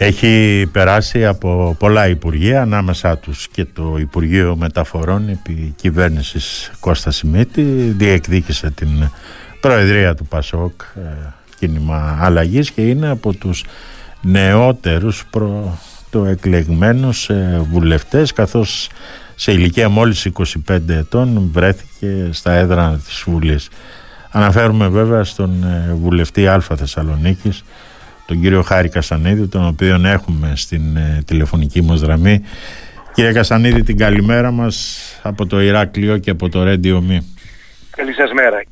Έχει περάσει από πολλά Υπουργεία, ανάμεσά τους και το Υπουργείο Μεταφορών επί κυβέρνησης Κώστα Σιμίτη, διεκδίκησε την Προεδρία του ΠΑΣΟΚ ε, κίνημα αλλαγής και είναι από τους νεότερους προ το εκλεγμένους ε, βουλευτές καθώς σε ηλικία μόλις 25 ετών βρέθηκε στα έδρανα της Βουλής. Αναφέρουμε βέβαια στον ε, βουλευτή Α Θεσσαλονίκης τον κύριο Χάρη Κασανίδη, τον οποίο έχουμε στην ε, τηλεφωνική μας δραμή. Κύριε Κασανίδη, την καλημέρα μας από το Ηράκλειο και από το Ρέντιο Μη. Καλή σας μέρα.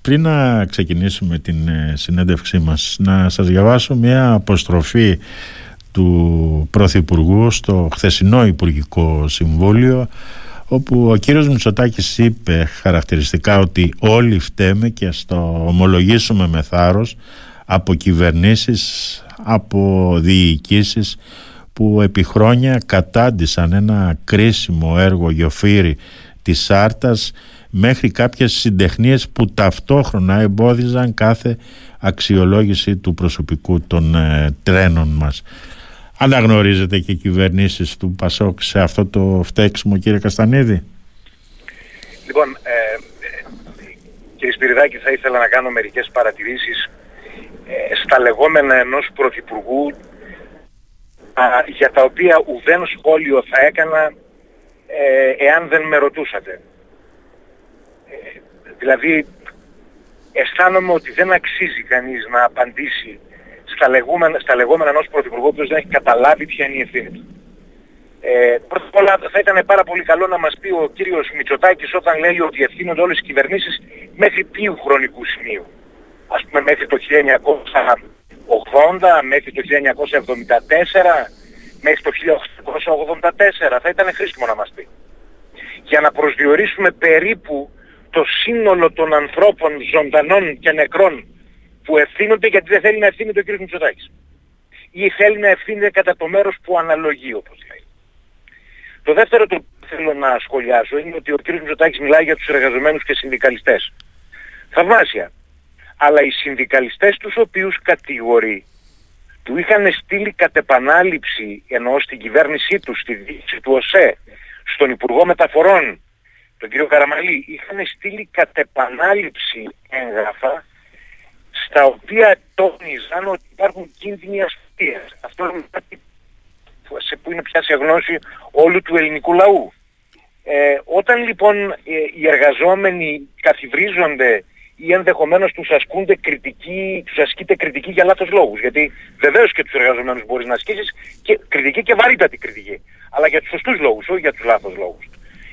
Πριν να ξεκινήσουμε την ε, συνέντευξή μας, να σας διαβάσω μια αποστροφή του Πρωθυπουργού στο χθεσινό Υπουργικό Συμβούλιο όπου ο κύριος Μητσοτάκης είπε χαρακτηριστικά ότι όλοι φταίμε και στο ομολογήσουμε με θάρρος από κυβερνήσεις, από διοικήσεις που επί χρόνια κατάντησαν ένα κρίσιμο έργο γιοφύρι της Άρτας μέχρι κάποιες συντεχνίες που ταυτόχρονα εμπόδιζαν κάθε αξιολόγηση του προσωπικού των ε, τρένων μας. Αναγνωρίζετε και κυβερνήσεις του Πασόκ σε αυτό το φταίξιμο κύριε Καστανίδη; Λοιπόν, ε, ε κύριε Σπυριδάκη θα ήθελα να κάνω μερικές παρατηρήσεις ε, στα λεγόμενα ενός πρωθυπουργού για τα οποία ουδέν σχόλιο θα έκανα ε, εάν δεν με ρωτούσατε. Ε, δηλαδή αισθάνομαι ότι δεν αξίζει κανείς να απαντήσει στα λεγόμενα, στα λεγόμενα ενός πρωθυπουργού που δεν έχει καταλάβει ποια είναι η ευθύνη του. Ε, πρώτα απ' όλα θα ήταν πάρα πολύ καλό να μας πει ο κύριος Μητσοτάκης όταν λέει ότι ευθύνονται όλες οι κυβερνήσεις μέχρι ποιου χρονικού σημείου ας πούμε μέχρι το 1980, μέχρι το 1974, μέχρι το 1884. Θα ήταν χρήσιμο να μας πει. Για να προσδιορίσουμε περίπου το σύνολο των ανθρώπων ζωντανών και νεκρών που ευθύνονται γιατί δεν θέλει να ευθύνεται ο κ. Μητσοτάκης. Ή θέλει να ευθύνεται κατά το μέρος που αναλογεί όπως λέει. Το δεύτερο το που θέλω να σχολιάσω είναι ότι ο κ. Μητσοτάκης μιλάει για τους εργαζομένους και συνδικαλιστές. Θαυμάσια αλλά οι συνδικαλιστές τους οποίους κατηγορεί του είχαν στείλει κατ' επανάληψη ενώ στην κυβέρνησή τους, στη δίκηση του ΟΣΕ, στον Υπουργό Μεταφορών, τον κύριο Καραμαλή, είχαν στείλει κατ' επανάληψη έγγραφα στα οποία τόνιζαν ότι υπάρχουν κίνδυνοι ασφαλείας. Αυτό είναι κάτι που είναι πια σε γνώση όλου του ελληνικού λαού. Ε, όταν λοιπόν ε, οι εργαζόμενοι καθιβρίζονται ή ενδεχομένως τους ασκούνται κριτική, τους ασκείται κριτική για λάθος λόγους. Γιατί βεβαίως και τους εργαζομένους μπορείς να ασκήσεις και κριτική και βαρύτατη κριτική. Αλλά για τους σωστούς λόγους, όχι για τους λάθος λόγους.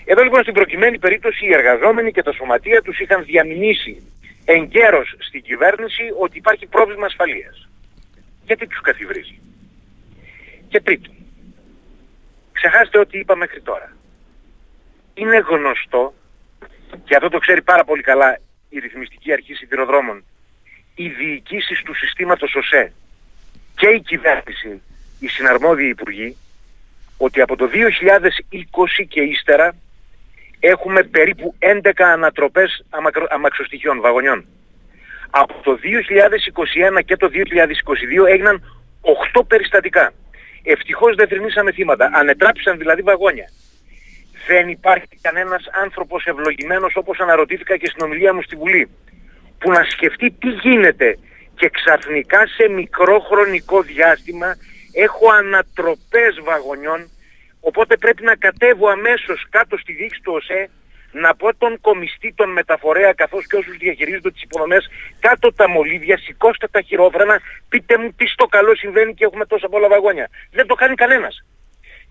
Εδώ λοιπόν στην προκειμένη περίπτωση οι εργαζόμενοι και τα σωματεία τους είχαν διαμηνήσει εγκαίρως στην κυβέρνηση ότι υπάρχει πρόβλημα ασφαλείας. Γιατί τους καθιβρίζει. Και τρίτον, ξεχάστε ό,τι είπα μέχρι τώρα. Είναι γνωστό, και αυτό το ξέρει πάρα πολύ καλά η Ρυθμιστική Αρχή Σιδηροδρόμων, οι διοικήσεις του συστήματος ΟΣΕ και η κυβέρνηση, οι συναρμόδιοι υπουργοί, ότι από το 2020 και ύστερα έχουμε περίπου 11 ανατροπές αμαξοστοιχειών, βαγονιών. Από το 2021 και το 2022 έγιναν 8 περιστατικά. Ευτυχώς δεν θρυνήσαμε θύματα. Ανετράπησαν δηλαδή βαγόνια δεν υπάρχει κανένας άνθρωπος ευλογημένος όπως αναρωτήθηκα και στην ομιλία μου στη Βουλή που να σκεφτεί τι γίνεται και ξαφνικά σε μικρό χρονικό διάστημα έχω ανατροπές βαγονιών οπότε πρέπει να κατέβω αμέσως κάτω στη δείξη του ΟΣΕ να πω τον κομιστή, τον μεταφορέα καθώς και όσους διαχειρίζονται τις υποδομές κάτω τα μολύβια, σηκώστε τα χειρόφρενα, πείτε μου τι στο καλό συμβαίνει και έχουμε τόσα πολλά βαγόνια. Δεν το κάνει κανένας.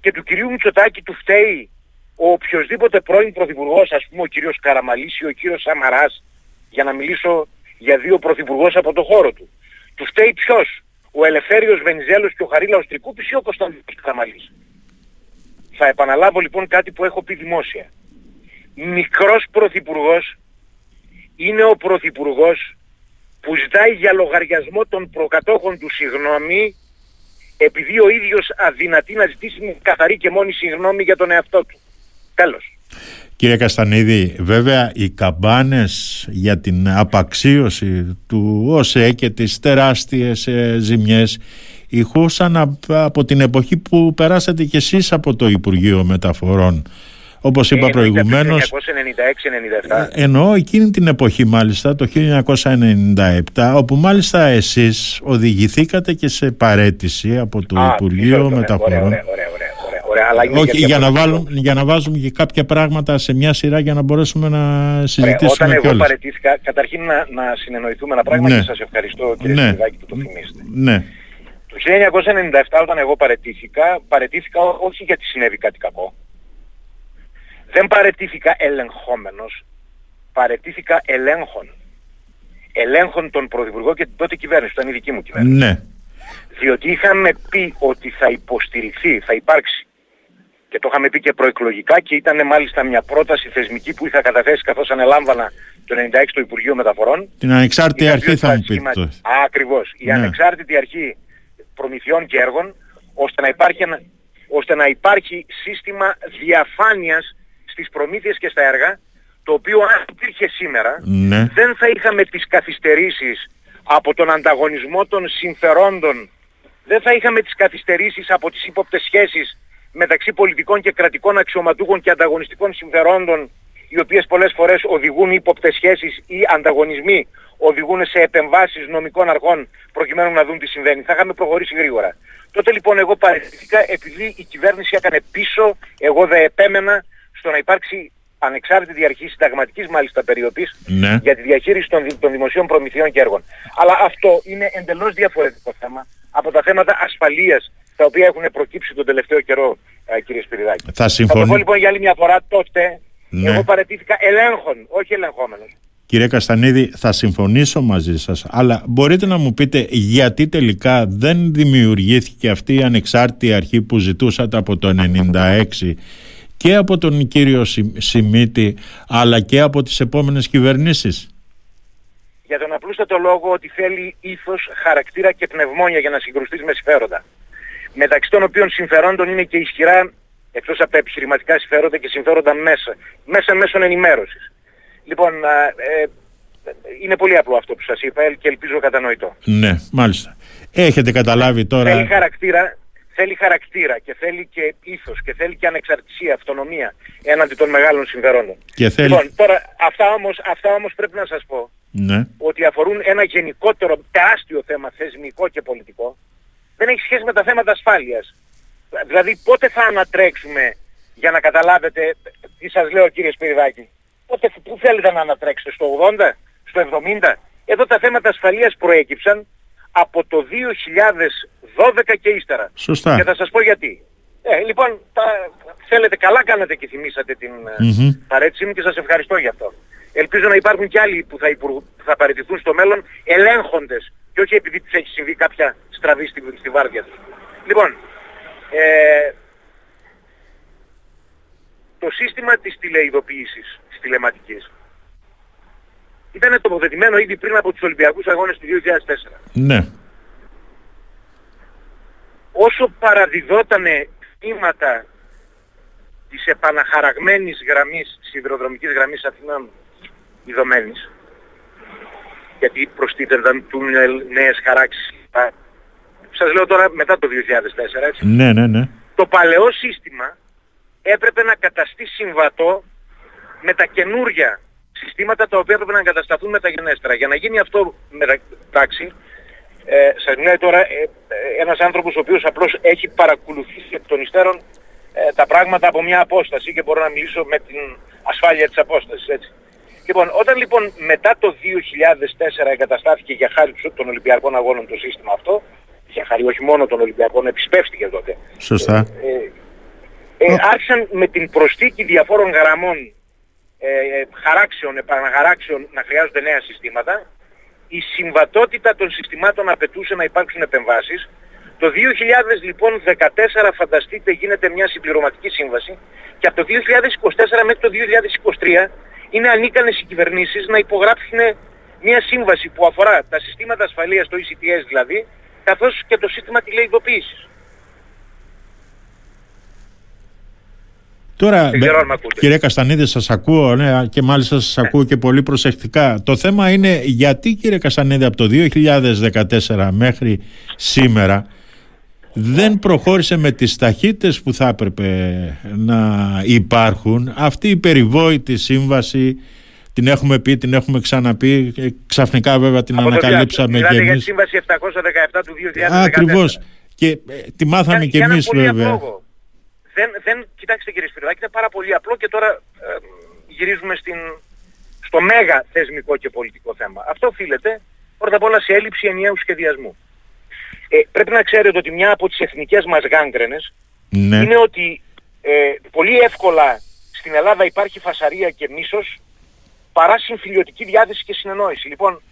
Και του κυρίου Μητσοτάκη του φταίει ο οποιοδήποτε πρώην πρωθυπουργός, ας πούμε ο κύριος Καραμαλής ή ο κύριος Σαμαράς, για να μιλήσω για δύο πρωθυπουργούς από το χώρο του. Του φταίει ποιος, ο Ελευθέριος Βενιζέλος και ο Χαρίλαος Τρικούπης ή ο Κωνσταντίνος Καραμαλής; Θα επαναλάβω λοιπόν κάτι που έχω πει δημόσια. Μικρός πρωθυπουργός είναι ο πρωθυπουργός που ζητάει για λογαριασμό των προκατόχων του συγγνώμη επειδή ο ίδιος αδυνατεί να ζητήσει καθαρή και μόνη συγγνώμη για τον εαυτό του. Τέλος. Κύριε Καστανίδη, βέβαια οι καμπάνες για την απαξίωση του ΟΣΕ και τις τεράστιες ε, ζημιές ηχούσαν από την εποχή που περάσατε κι εσείς από το Υπουργείο Μεταφορών. Όπως είπα Ε, προηγουμένως, 1996-97. εννοώ εκείνη την εποχή μάλιστα, το 1997, όπου μάλιστα εσείς οδηγηθήκατε και σε παρέτηση από το Α, Υπουργείο ωραία, Μεταφορών. Ωραία, ωραία, ωραία, ωραία, ωραία, αλλά είναι Όχι, για για να, διαφορετικό. βάλουμε, για να βάζουμε και κάποια πράγματα σε μια σειρά για να μπορέσουμε να Ωραία, συζητήσουμε όταν εγώ κιόλας. παρετήθηκα, καταρχήν να, να συνεννοηθούμε ένα πράγμα Ναι. και σας ευχαριστώ κύριε Ναι. Σπυριδάκη που το θυμίσετε. Ναι, Το 1997 όταν εγώ παρετήθηκα, παρετήθηκα ό- όχι γιατί συνέβη κάτι κακό. Δεν παρετήθηκα ελεγχόμενος, παρετήθηκα ελέγχων. Ελέγχων τον Πρωθυπουργό και την τότε κυβέρνηση, που ήταν η δική μου κυβέρνηση. ναι, Διότι είχαμε πει ότι θα υποστηριχθεί, θα υπάρξει. Και το είχαμε πει και προεκλογικά και ήταν μάλιστα μια πρόταση θεσμική που είχα καταθέσει καθώς ανελάμβανα το 96 το Υπουργείο Μεταφορών. την ανεξάρτητη Είχα αρχή πει ότι θα μου σχημα- πείτε. Α, Ακριβώς. Η Ναι. ανεξάρτητη αρχή προμηθειών και έργων ώστε να υπάρχει, ένα- ώστε να υπάρχει σύστημα διαφάνειας στις προμήθειες και στα έργα το οποίο αν υπήρχε σήμερα Ναι, δεν θα είχαμε τις καθυστερήσεις από τον ανταγωνισμό των συμφερόντων, δεν θα είχαμε τις καθυστερήσεις από τις ύποπτες σχέσεις μεταξύ πολιτικών και κρατικών αξιωματούχων και ανταγωνιστικών συμφερόντων, οι οποίες πολλές φορές οδηγούν ύποπτες σχέσεις ή ανταγωνισμοί οδηγούν σε επεμβάσεις νομικών αρχών προκειμένου να δουν τι συμβαίνει. Θα είχαμε προχωρήσει γρήγορα. Τότε λοιπόν εγώ παραιτήθηκα επειδή η κυβέρνηση έκανε πίσω, εγώ δεν επέμενα στο να υπάρξει ανεξάρτητη αρχή συνταγματικής μάλιστα περιοπής ναι. για τη διαχείριση των, δη- των δημοσίων προμηθειών και έργων. Αλλά αυτό είναι εντελώς διαφορετικό θέμα από τα θέματα ασφαλείας τα οποία έχουν προκύψει τον τελευταίο καιρό, ε, κύριε Σπυριδάκη. Θα Θα το πω συμφωνήσω. λοιπόν για άλλη μια φορά τότε, Ναι. εγώ παρετήθηκα ελέγχων, όχι ελεγχόμενος. Κύριε Καστανίδη, θα συμφωνήσω μαζί σας, αλλά μπορείτε να μου πείτε γιατί τελικά δεν δημιουργήθηκε αυτή η ανεξάρτητη αρχή που ζητούσατε από το 1996 και από τον κύριο Σι- Σιμίτη, αλλά και από τις επόμενες κυβερνήσεις; Για τον απλούστατο λόγο ότι θέλει ήθος, χαρακτήρα και πνευμόνια για να συγκρουστείς με συμφέροντα. Μεταξύ των οποίων συμφερόντων είναι και ισχυρά, εκτός από τα επιχειρηματικά συμφέροντα και συμφέροντα μέσα, μέσα μέσων ενημέρωσης. Λοιπόν, α, ε, είναι πολύ απλό αυτό που σας είπα ε, και ελπίζω κατανοητό. Ναι, μάλιστα. Έχετε καταλάβει τώρα... Θέλει χαρακτήρα, θέλει χαρακτήρα και θέλει και ήθος και θέλει και ανεξαρτησία, αυτονομία έναντι των μεγάλων συμφερόντων. Και θέλει... Λοιπόν, τώρα αυτά όμως, αυτά όμως πρέπει να σας πω Ναι, ότι αφορούν ένα γενικότερο τεράστιο θέμα θεσμικό και πολιτικό δεν έχει σχέση με τα θέματα ασφάλειας. Δηλαδή πότε θα ανατρέξουμε για να καταλάβετε τι σας λέω κύριε Σπυριδάκη. Πότε, πού θέλετε να ανατρέξετε, στο 80, στο 70. Εδώ τα θέματα ασφαλείας προέκυψαν από το 2012 και ύστερα. σωστά. Και θα σας πω γιατί. Ε, λοιπόν, τα, θέλετε καλά κάνατε και θυμήσατε την ε, Μμμ. παρέτησή μου και σας ευχαριστώ γι' αυτό. Ελπίζω να υπάρχουν και άλλοι που θα, υπουργ- που θα παραιτηθούν στο μέλλον ελέγχοντες και όχι επειδή τους έχει συμβεί κάποια στραβή στη, στη βάρδια τους. Λοιπόν, ε, το σύστημα της τηλεειδοποίησης, της τηλεματικής, ήταν τοποθετημένο ήδη πριν από τους Ολυμπιακούς Αγώνες του 2004 Ναι, όσο παραδιδότανε θύματα της επαναχαραγμένης γραμμής, σιδηροδρομικής γραμμής Αθηνών ιδωμένης, γιατί προστίθενταν τούνελ, νέες χαράξεις. κλπ. Σας λέω τώρα μετά το 2004, έτσι. ναι, ναι, ναι. Το παλαιό σύστημα έπρεπε να καταστεί συμβατό με τα καινούρια συστήματα τα οποία έπρεπε να εγκατασταθούν μεταγενέστερα. Για να γίνει αυτό μεταξύ, ε, σας μιλάει τώρα ε, ε, ένας άνθρωπος ο οποίος απλώς έχει παρακολουθήσει εκ των υστέρων ε, τα πράγματα από μια απόσταση και μπορώ να μιλήσω με την ασφάλεια της απόστασης, έτσι. Λοιπόν, όταν λοιπόν μετά το 2004 εγκαταστάθηκε για χάρη του- των Ολυμπιακών Αγώνων το σύστημα αυτό, για χάρη όχι μόνο των Ολυμπιακών, επισπεύστηκε τότε. Σωστά. Ε, ε, άρχισαν με την προσθήκη διαφόρων γραμμών ε, ε, χαράξεων, επαναχαράξεων να χρειάζονται νέα συστήματα. Η συμβατότητα των συστημάτων απαιτούσε να υπάρξουν επεμβάσεις. Το 2000 λοιπόν 14 φανταστείτε γίνεται μια συμπληρωματική σύμβαση και από το 2024 μέχρι το 2023 είναι ανίκανες οι κυβερνήσεις να υπογράψουν μια σύμβαση που αφορά τα συστήματα ασφαλείας, το ECTS δηλαδή, καθώς και το σύστημα τηλεειδοποίησης. Τώρα, Δεν ξέρω αν μ' ακούτε. κύριε Καστανίδη, σας ακούω ναι, και μάλιστα σας ακούω και πολύ προσεκτικά. Το θέμα είναι γιατί, κύριε Καστανίδη, από το 2014 μέχρι σήμερα δεν προχώρησε με τις ταχύτητες που θα έπρεπε να υπάρχουν. Αυτή η περιβόητη σύμβαση την έχουμε πει, την έχουμε ξαναπεί ξαφνικά βέβαια την Από ανακαλύψαμε και εμείς για τη σύμβαση 717 του 2014 Ακριβώς. Και ε, τη μάθαμε και εμείς βέβαια. δεν, δεν, κοιτάξτε κύριε Σπυριδάκη, είναι πάρα πολύ απλό και τώρα ε, γυρίζουμε στην, στο μέγα θεσμικό και πολιτικό θέμα. Αυτό οφείλεται πρώτα απ' όλα σε έλλειψη ενιαίου σχεδιασμού. Ε, πρέπει να ξέρετε ότι μια από τις εθνικές μας γάγκρενες ναι. είναι ότι ε, πολύ εύκολα στην Ελλάδα υπάρχει φασαρία και μίσος παρά συμφιλιωτική διάθεση και συνεννόηση. Λοιπόν,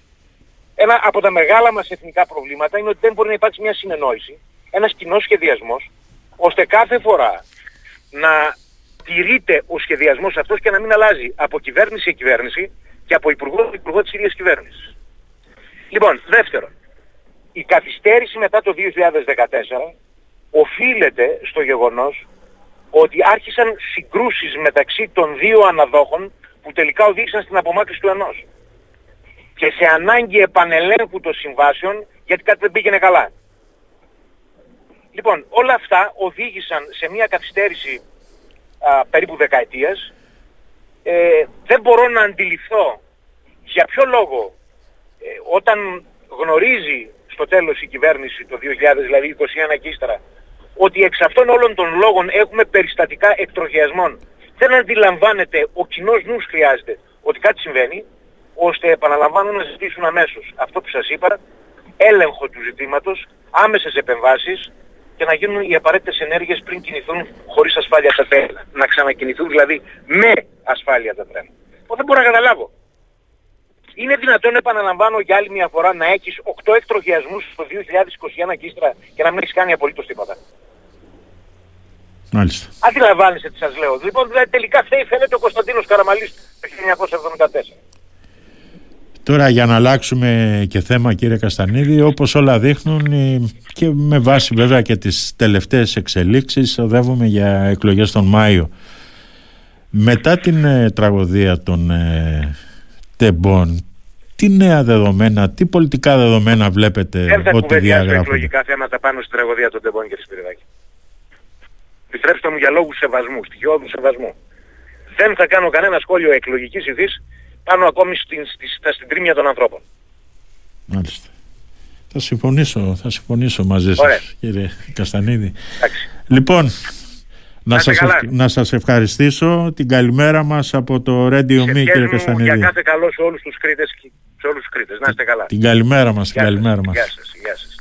ένα από τα μεγάλα μας εθνικά προβλήματα είναι ότι δεν μπορεί να υπάρξει μια συνεννόηση, ένας κοινός σχεδιασμός, ώστε κάθε φορά να τηρείται ο σχεδιασμός αυτός και να μην αλλάζει από κυβέρνηση σε κυβέρνηση και από υπουργό σε υπουργό της ίδιας κυβέρνησης. Λοιπόν, δεύτερον, η καθυστέρηση μετά το 2014 οφείλεται στο γεγονός ότι άρχισαν συγκρούσεις μεταξύ των δύο αναδόχων που τελικά οδήγησαν στην απομάκρυνση του ενός. Και σε ανάγκη επανελέγχου των συμβάσεων γιατί κάτι δεν πήγαινε καλά. Λοιπόν, όλα αυτά οδήγησαν σε μια καθυστέρηση α, περίπου δεκαετίας. Ε, δεν μπορώ να αντιληφθώ για ποιο λόγο ε, όταν γνωρίζει στο τέλος η κυβέρνηση το 2000, δηλαδή 21 και ύστερα, ότι εξ αυτών όλων των λόγων έχουμε περιστατικά εκτροχιασμών. Δεν αντιλαμβάνεται, ο κοινός νους χρειάζεται ότι κάτι συμβαίνει, ώστε επαναλαμβάνω να ζητήσουν αμέσως αυτό που σας είπα, έλεγχο του ζητήματος, άμεσες επεμβάσεις, και να γίνουν οι απαραίτητες ενέργειες πριν κινηθούν χωρίς ασφάλεια τα τρένα. Να ξανακινηθούν δηλαδή με ασφάλεια τα τρένα. δεν μπορώ να καταλάβω. Είναι δυνατόν, επαναλαμβάνω για άλλη μια φορά, να έχεις 8 εκτροχιασμούς το 2021 και ύστερα και να μην έχεις κάνει απολύτως τίποτα. Μάλιστα. Αντιλαμβάνεστε τι σας λέω. Λοιπόν, δηλαδή τελικά φταίει φαίνεται ο Κωνσταντίνος Καραμαλής το 1974. Τώρα για να αλλάξουμε και θέμα κύριε Καστανίδη, όπως όλα δείχνουν και με βάση βέβαια και τις τελευταίες εξελίξεις οδεύουμε για εκλογές τον Μάιο. Μετά την ε, τραγωδία των ε, τεμπών, τι νέα δεδομένα, τι πολιτικά δεδομένα βλέπετε ότι διαγράφονται; Δεν εκλογικά θέματα πάνω στην τραγωδία των τεμπών και Σπυριδάκη. Επιτρέψτε μου για λόγους σεβασμού, στοιχειώδους σεβασμού. Δεν θα κάνω κανένα σχόλιο εκλογικής ηθής πάνω ακόμη στην, στην, στην τρίμια των ανθρώπων. Μάλιστα. Θα συμφωνήσω, θα συμφωνήσω μαζί σας κύριε Καστανίδη. Εντάξει. Λοιπόν, να, σας, να σας ευχαριστήσω την καλημέρα μας από το Radio Me κύριε Καστανίδη. Για κάθε καλό σε όλους τους Κρήτες, σε όλους τους Κρήτες. Να είστε καλά. Την καλημέρα μας, την καλημέρα μας. Γεια σας, γεια σας.